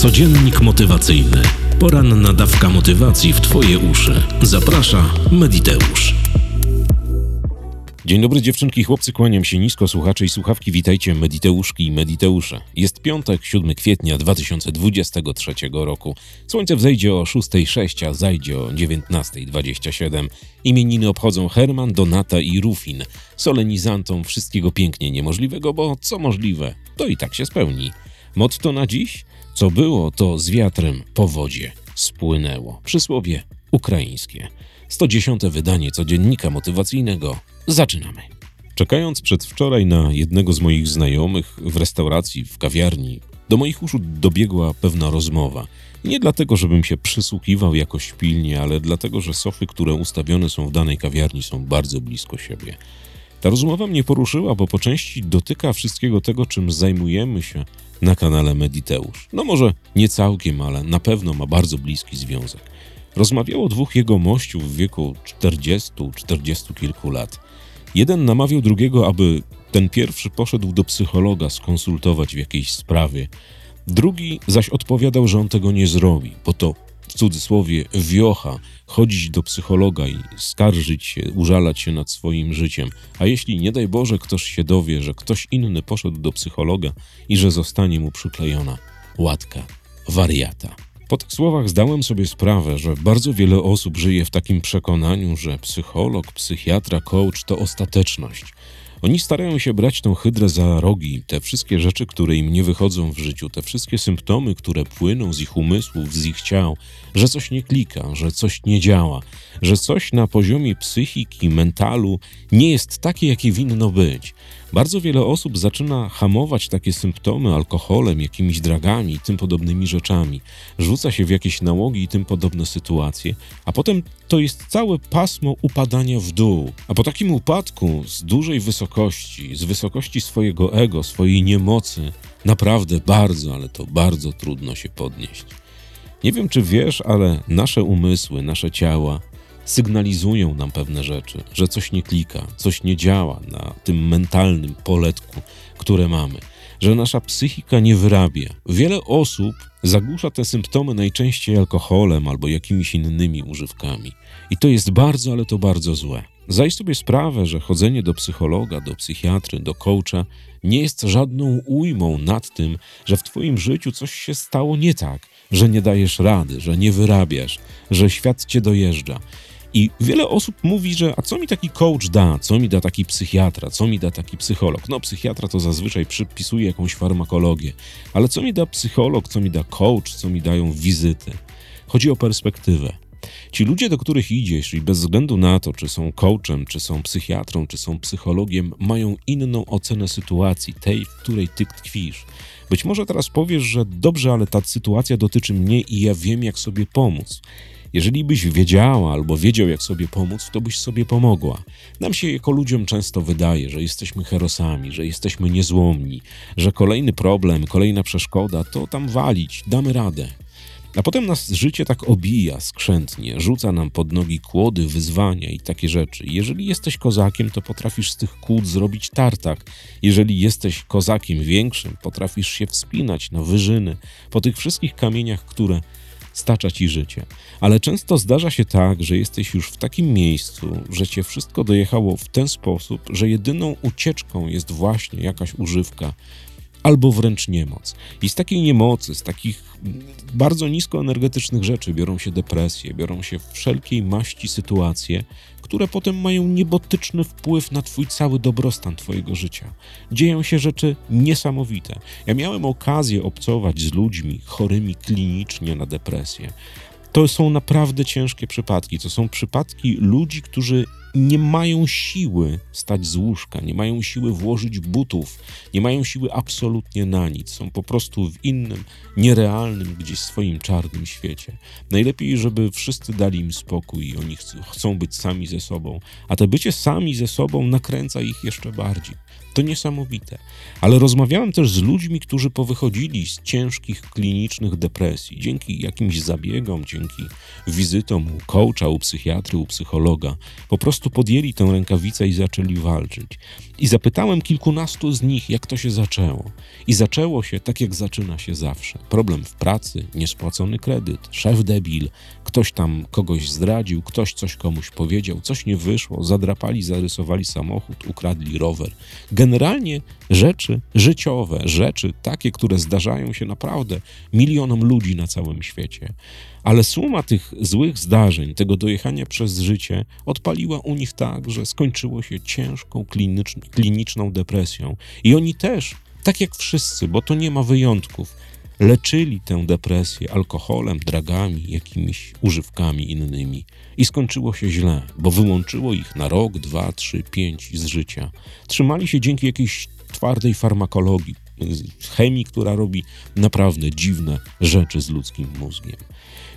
Codziennik motywacyjny. Poranna dawka motywacji w Twoje uszy. Zaprasza Mediteusz. Dzień dobry dziewczynki, chłopcy, kłaniam się nisko, słuchacze i słuchawki, witajcie Mediteuszki i Mediteusze. Jest piątek, 7 kwietnia 2023 roku. Słońce wzejdzie o 6.06, a zajdzie o 19.27. Imieniny obchodzą Herman, Donata i Rufin. Solenizantom wszystkiego pięknie niemożliwego, bo co możliwe, to i tak się spełni. Motto na dziś? Co było, to z wiatrem po wodzie spłynęło. Przysłowie ukraińskie. 110. wydanie codziennika motywacyjnego. Zaczynamy. Czekając przedwczoraj na jednego z moich znajomych w restauracji, w kawiarni, do moich uszu dobiegła pewna rozmowa. Nie dlatego, żebym się przysłuchiwał jakoś pilnie, ale dlatego, że sofy, które ustawione są w danej kawiarni, są bardzo blisko siebie. Ta rozmowa mnie poruszyła, bo po części dotyka wszystkiego tego, czym zajmujemy się na kanale Mediteusz. No może nie całkiem, ale na pewno ma bardzo bliski związek. Rozmawiało dwóch jego mościów w wieku 40-40 kilku lat. Jeden namawiał drugiego, aby ten pierwszy poszedł do psychologa skonsultować w jakiejś sprawie. Drugi zaś odpowiadał, że on tego nie zrobi, bo to w cudzysłowie wiocha chodzić do psychologa i skarżyć się, użalać się nad swoim życiem. A jeśli nie daj Boże ktoś się dowie, że ktoś inny poszedł do psychologa i że zostanie mu przyklejona łatka wariata. Po tych słowach zdałem sobie sprawę, że bardzo wiele osób żyje w takim przekonaniu, że psycholog, psychiatra, coach to ostateczność. Oni starają się brać tą hydrę za rogi, te wszystkie rzeczy, które im nie wychodzą w życiu, te wszystkie symptomy, które płyną z ich umysłów, z ich ciał, że coś nie klika, że coś nie działa, że coś na poziomie psychiki, mentalu nie jest takie, jakie winno być. Bardzo wiele osób zaczyna hamować takie symptomy alkoholem, jakimiś dragami i tym podobnymi rzeczami. Rzuca się w jakieś nałogi i tym podobne sytuacje, a potem to jest całe pasmo upadania w dół. A po takim upadku z dużej wysokości, z wysokości swojego ego, swojej niemocy, naprawdę bardzo, ale to bardzo trudno się podnieść. Nie wiem, czy wiesz, ale nasze umysły, nasze ciała sygnalizują nam pewne rzeczy, że coś nie klika, coś nie działa na tym mentalnym poletku, które mamy, że nasza psychika nie wyrabia. Wiele osób zagłusza te symptomy najczęściej alkoholem albo jakimiś innymi używkami. I to jest bardzo, ale to bardzo złe. Zdaj sobie sprawę, że chodzenie do psychologa, do psychiatry, do coacha nie jest żadną ujmą nad tym, że w Twoim życiu coś się stało nie tak, że nie dajesz rady, że nie wyrabiasz, że świat Cię dojeżdża. I wiele osób mówi, że a co mi taki coach da, co mi da taki psychiatra, co mi da taki psycholog? No, psychiatra to zazwyczaj przypisuje jakąś farmakologię, ale co mi da psycholog, co mi da coach, co mi dają wizyty? Chodzi o perspektywę. Ci ludzie, do których idziesz, i bez względu na to, czy są coachem, czy są psychiatrą, czy są psychologiem, mają inną ocenę sytuacji, tej, w której ty tkwisz. Być może teraz powiesz, że dobrze, ale ta sytuacja dotyczy mnie i ja wiem, jak sobie pomóc. Jeżeli byś wiedziała albo wiedział, jak sobie pomóc, to byś sobie pomogła. Nam się jako ludziom często wydaje, że jesteśmy herosami, że jesteśmy niezłomni, że kolejny problem, kolejna przeszkoda to tam walić, damy radę. A potem nas życie tak obija skrzętnie, rzuca nam pod nogi kłody, wyzwania i takie rzeczy. Jeżeli jesteś kozakiem, to potrafisz z tych kłód zrobić tartak. Jeżeli jesteś kozakiem większym, potrafisz się wspinać na wyżyny po tych wszystkich kamieniach, które stacza ci życie. Ale często zdarza się tak, że jesteś już w takim miejscu, że cię wszystko dojechało w ten sposób, że jedyną ucieczką jest właśnie jakaś używka, albo wręcz niemoc. I z takiej niemocy, z takich bardzo niskoenergetycznych rzeczy biorą się depresje, biorą się wszelkiej maści sytuacje, które potem mają niebotyczny wpływ na Twój cały dobrostan Twojego życia. Dzieją się rzeczy niesamowite. Ja miałem okazję obcować z ludźmi chorymi klinicznie na depresję. To są naprawdę ciężkie przypadki. To są przypadki ludzi, którzy nie mają siły stać z łóżka, nie mają siły włożyć butów, nie mają siły absolutnie na nic. Są po prostu w innym, nierealnym, gdzieś swoim czarnym świecie. Najlepiej, żeby wszyscy dali im spokój i oni chcą być sami ze sobą, a to bycie sami ze sobą nakręca ich jeszcze bardziej. To niesamowite. Ale rozmawiałem też z ludźmi, którzy powychodzili z ciężkich klinicznych depresji. Dzięki jakimś zabiegom, dzięki wizytom u coacha, u psychiatry, u psychologa, po prostu podjęli tę rękawicę i zaczęli walczyć. I zapytałem kilkunastu z nich, jak to się zaczęło. I zaczęło się tak, jak zaczyna się zawsze. Problem w pracy, niespłacony kredyt, szef debil, ktoś tam kogoś zdradził, ktoś coś komuś powiedział, coś nie wyszło, zadrapali, zarysowali samochód, ukradli rower. Generalnie rzeczy życiowe, rzeczy takie, które zdarzają się naprawdę milionom ludzi na całym świecie. Ale suma tych złych zdarzeń, tego dojechania przez życie, odpaliła u nich tak, że skończyło się ciężką klinicz, kliniczną depresją. I oni też, tak jak wszyscy, bo to nie ma wyjątków, leczyli tę depresję alkoholem, dragami, jakimiś używkami innymi. I skończyło się źle, bo wyłączyło ich na rok, dwa, trzy, pięć z życia. Trzymali się dzięki jakiejś twardej farmakologii, chemii, która robi naprawdę dziwne rzeczy z ludzkim mózgiem.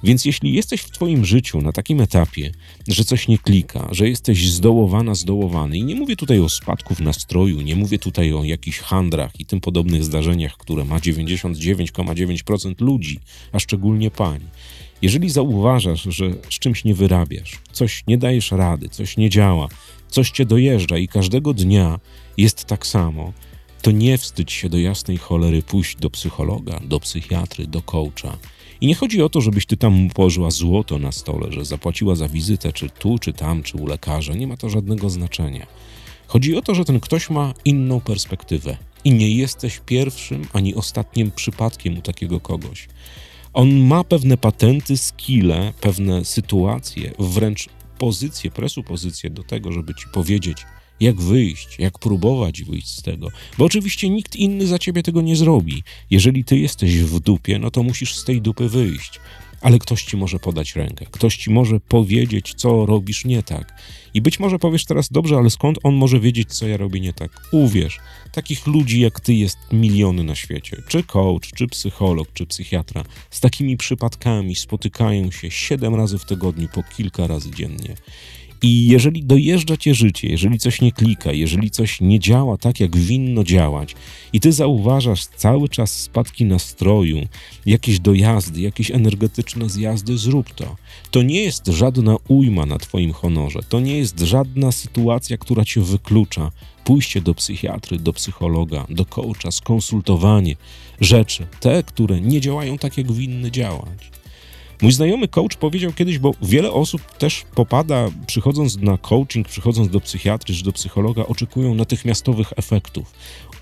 Więc jeśli jesteś w Twoim życiu na takim etapie, że coś nie klika, że jesteś zdołowana, zdołowany, i nie mówię tutaj o spadku w nastroju, nie mówię tutaj o jakichś handrach i tym podobnych zdarzeniach, które ma 99,9% ludzi, a szczególnie pań. Jeżeli zauważasz, że z czymś nie wyrabiasz, coś nie dajesz rady, coś nie działa, coś cię dojeżdża i każdego dnia jest tak samo, to nie wstydź się do jasnej cholery pójść do psychologa, do psychiatry, do coacha. I nie chodzi o to, żebyś ty tam położyła złoto na stole, że zapłaciła za wizytę, czy tu, czy tam, czy u lekarza. Nie ma to żadnego znaczenia. Chodzi o to, że ten ktoś ma inną perspektywę i nie jesteś pierwszym ani ostatnim przypadkiem u takiego kogoś. On ma pewne patenty, skille, pewne sytuacje, wręcz pozycje, presupozycje do tego, żeby ci powiedzieć, jak wyjść, jak próbować wyjść z tego. Bo oczywiście nikt inny za ciebie tego nie zrobi. Jeżeli ty jesteś w dupie, no to musisz z tej dupy wyjść. Ale ktoś ci może podać rękę, ktoś ci może powiedzieć, co robisz nie tak. I być może powiesz teraz, dobrze, ale skąd on może wiedzieć, co ja robię nie tak? Uwierz, takich ludzi jak ty jest miliony na świecie. Czy coach, czy psycholog, czy psychiatra. Z takimi przypadkami spotykają się siedem razy w tygodniu, po kilka razy dziennie. I jeżeli dojeżdża cię życie, jeżeli coś nie klika, jeżeli coś nie działa tak, jak winno działać, i ty zauważasz cały czas spadki nastroju, jakieś dojazdy, jakieś energetyczne zjazdy, zrób to. To nie jest żadna ujma na twoim honorze, to nie jest żadna sytuacja, która cię wyklucza. Pójście do psychiatry, do psychologa, do coacha, skonsultowanie rzeczy, te, które nie działają tak, jak winny działać. Mój znajomy coach powiedział kiedyś, bo wiele osób też popada, przychodząc na coaching, przychodząc do psychiatry czy do psychologa, oczekują natychmiastowych efektów.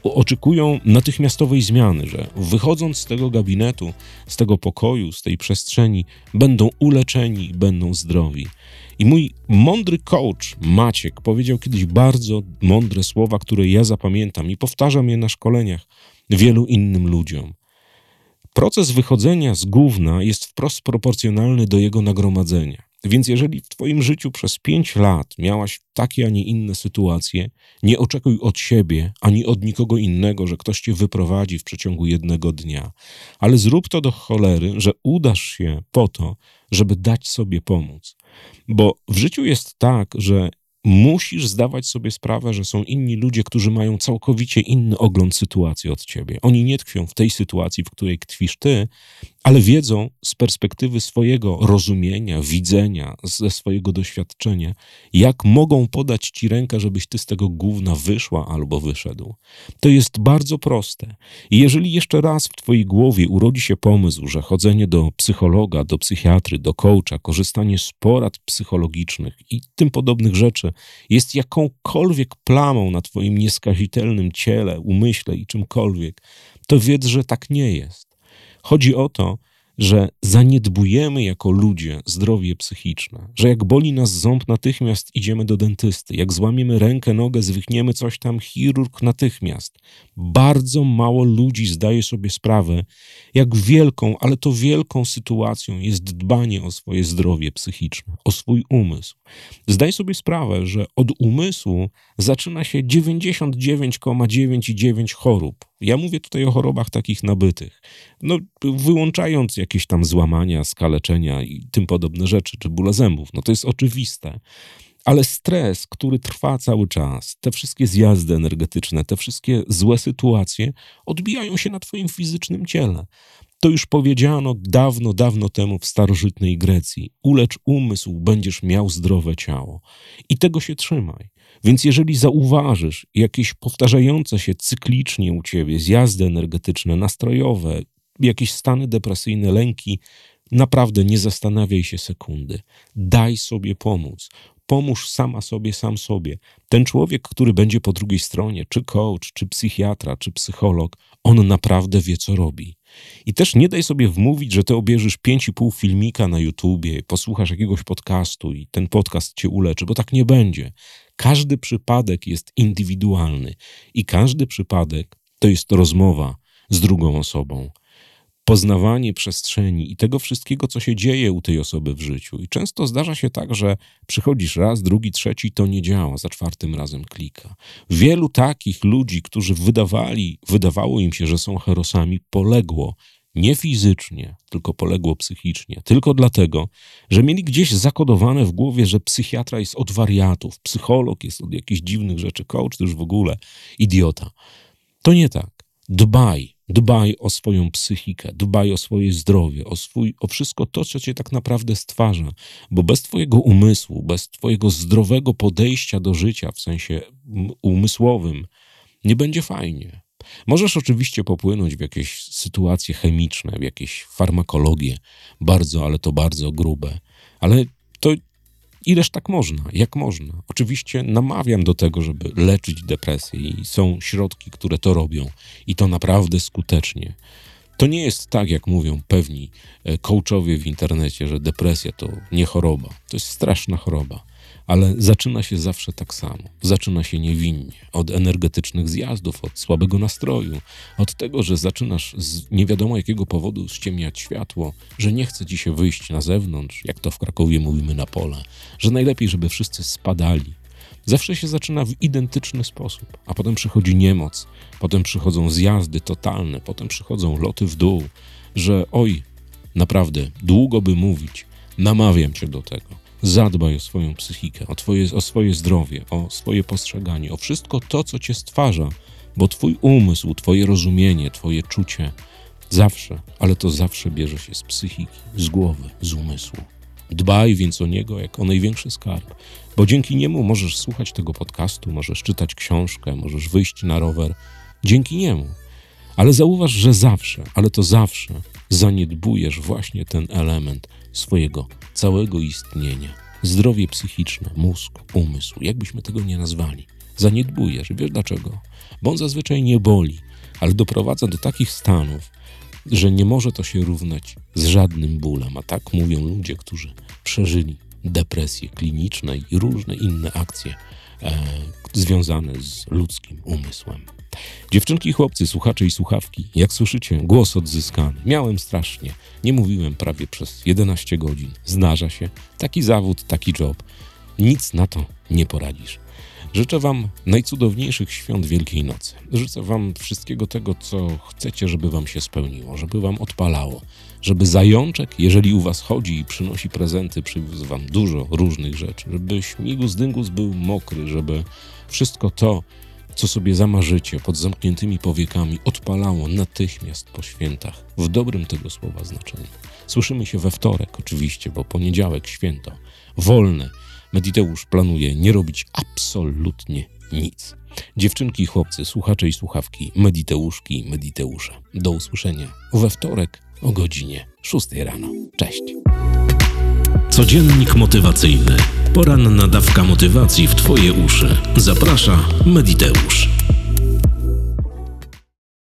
Oczekują natychmiastowej zmiany, że wychodząc z tego gabinetu, z tego pokoju, z tej przestrzeni, będą uleczeni, będą zdrowi. I mój mądry coach Maciek powiedział kiedyś bardzo mądre słowa, które ja zapamiętam i powtarzam je na szkoleniach wielu innym ludziom. Proces wychodzenia z gówna jest wprost proporcjonalny do jego nagromadzenia. Więc jeżeli w Twoim życiu przez pięć lat miałaś takie, a nie inne sytuacje, nie oczekuj od siebie ani od nikogo innego, że ktoś Cię wyprowadzi w przeciągu jednego dnia, ale zrób to do cholery, że udasz się po to, żeby dać sobie pomóc. Bo w życiu jest tak, że musisz zdawać sobie sprawę, że są inni ludzie, którzy mają całkowicie inny ogląd sytuacji od ciebie. Oni nie tkwią w tej sytuacji, w której tkwisz ty, ale wiedzą z perspektywy swojego rozumienia, widzenia, ze swojego doświadczenia, jak mogą podać ci rękę, żebyś ty z tego gówna wyszła albo wyszedł. To jest bardzo proste. I jeżeli jeszcze raz w twojej głowie urodzi się pomysł, że chodzenie do psychologa, do psychiatry, do coacha, korzystanie z porad psychologicznych i tym podobnych rzeczy jest jakąkolwiek plamą na twoim nieskazitelnym ciele, umyśle i czymkolwiek, to wiedz, że tak nie jest. Chodzi o to, że zaniedbujemy jako ludzie zdrowie psychiczne, że jak boli nas ząb, natychmiast idziemy do dentysty, jak złamiemy rękę, nogę, zwychniemy coś tam, chirurg natychmiast. Bardzo mało ludzi zdaje sobie sprawę, jak wielką, ale to wielką sytuacją jest dbanie o swoje zdrowie psychiczne, o swój umysł. Zdaj sobie sprawę, że od umysłu zaczyna się 99,99 chorób. Ja mówię tutaj o chorobach takich nabytych. No, wyłączając jakieś tam złamania, skaleczenia i tym podobne rzeczy, czy bóle zębów. No to jest oczywiste. Ale stres, który trwa cały czas, te wszystkie zjazdy energetyczne, te wszystkie złe sytuacje odbijają się na Twoim fizycznym ciele. To już powiedziano dawno, dawno temu w starożytnej Grecji. Ulecz umysł, będziesz miał zdrowe ciało. I tego się trzymaj. Więc jeżeli zauważysz jakieś powtarzające się cyklicznie u ciebie zjazdy energetyczne, nastrojowe, jakieś stany depresyjne, lęki, naprawdę nie zastanawiaj się sekundy. Daj sobie pomóc. Pomóż sama sobie, sam sobie. Ten człowiek, który będzie po drugiej stronie, czy coach, czy psychiatra, czy psycholog, on naprawdę wie, co robi. I też nie daj sobie wmówić, że ty obierzesz 5,5 filmika na YouTubie, posłuchasz jakiegoś podcastu i ten podcast cię uleczy, bo tak nie będzie. Każdy przypadek jest indywidualny i każdy przypadek to jest rozmowa z drugą osobą poznawanie przestrzeni i tego wszystkiego, co się dzieje u tej osoby w życiu. I często zdarza się tak, że przychodzisz raz, drugi, trzeci, to nie działa, za czwartym razem klika. Wielu takich ludzi, którzy wydawali, wydawało im się, że są herosami, poległo nie fizycznie, tylko poległo psychicznie. Tylko dlatego, że mieli gdzieś zakodowane w głowie, że psychiatra jest od wariatów, psycholog jest od jakichś dziwnych rzeczy, coach to już w ogóle idiota. To nie tak. Dbaj, Dbaj o swoją psychikę, dbaj o swoje zdrowie, o, swój, o wszystko to, co cię tak naprawdę stwarza, bo bez twojego umysłu, bez twojego zdrowego podejścia do życia w sensie umysłowym, nie będzie fajnie. Możesz oczywiście popłynąć w jakieś sytuacje chemiczne, w jakieś farmakologie, bardzo, ale to bardzo grube, ale Ileż tak można? Jak można? Oczywiście namawiam do tego, żeby leczyć depresję i są środki, które to robią i to naprawdę skutecznie. To nie jest tak, jak mówią pewni e, coachowie w internecie, że depresja to nie choroba. To jest straszna choroba ale zaczyna się zawsze tak samo. Zaczyna się niewinnie. Od energetycznych zjazdów, od słabego nastroju, od tego, że zaczynasz z nie wiadomo jakiego powodu ściemniać światło, że nie chce ci się wyjść na zewnątrz, jak to w Krakowie mówimy na pole, że najlepiej, żeby wszyscy spadali. Zawsze się zaczyna w identyczny sposób, a potem przychodzi niemoc, potem przychodzą zjazdy totalne, potem przychodzą loty w dół, że oj, naprawdę, długo by mówić, namawiam cię do tego Zadbaj o swoją psychikę, o, twoje, o swoje zdrowie, o swoje postrzeganie, o wszystko to, co cię stwarza, bo twój umysł, twoje rozumienie, twoje czucie zawsze, ale to zawsze bierze się z psychiki, z głowy, z umysłu. Dbaj więc o niego jak o największy skarb, bo dzięki niemu możesz słuchać tego podcastu, możesz czytać książkę, możesz wyjść na rower. Dzięki niemu. Ale zauważ, że zawsze, ale to zawsze zaniedbujesz właśnie ten element swojego całego istnienia. Zdrowie psychiczne, mózg, umysł, jakbyśmy tego nie nazwali. Zaniedbujesz. Wiesz dlaczego? Bo on zazwyczaj nie boli, ale doprowadza do takich stanów, że nie może to się równać z żadnym bólem. A tak mówią ludzie, którzy przeżyli depresje kliniczne i różne inne akcje e, związane z ludzkim umysłem. Dziewczynki chłopcy, słuchacze i słuchawki, jak słyszycie, głos odzyskany. Miałem strasznie. Nie mówiłem prawie przez 11 godzin. Zdarza się. Taki zawód, taki job. Nic na to nie poradzisz. Życzę Wam najcudowniejszych świąt Wielkiej Nocy. Życzę Wam wszystkiego tego, co chcecie, żeby Wam się spełniło, żeby Wam odpalało, żeby zajączek, jeżeli u Was chodzi i przynosi prezenty, przywiózł Wam dużo różnych rzeczy, żeby śmigus dyngus był mokry, żeby wszystko to, co sobie zamarzycie pod zamkniętymi powiekami, odpalało natychmiast po świętach, w dobrym tego słowa znaczeniu. Słyszymy się we wtorek, oczywiście, bo poniedziałek święto, wolne. Mediteusz planuje nie robić absolutnie nic. Dziewczynki i chłopcy, słuchacze i słuchawki, Mediteuszki i Mediteusze. Do usłyszenia we wtorek o godzinie 6 rano. Cześć. Codziennik motywacyjny. Poranna dawka motywacji w Twoje uszy. Zaprasza Mediteusz.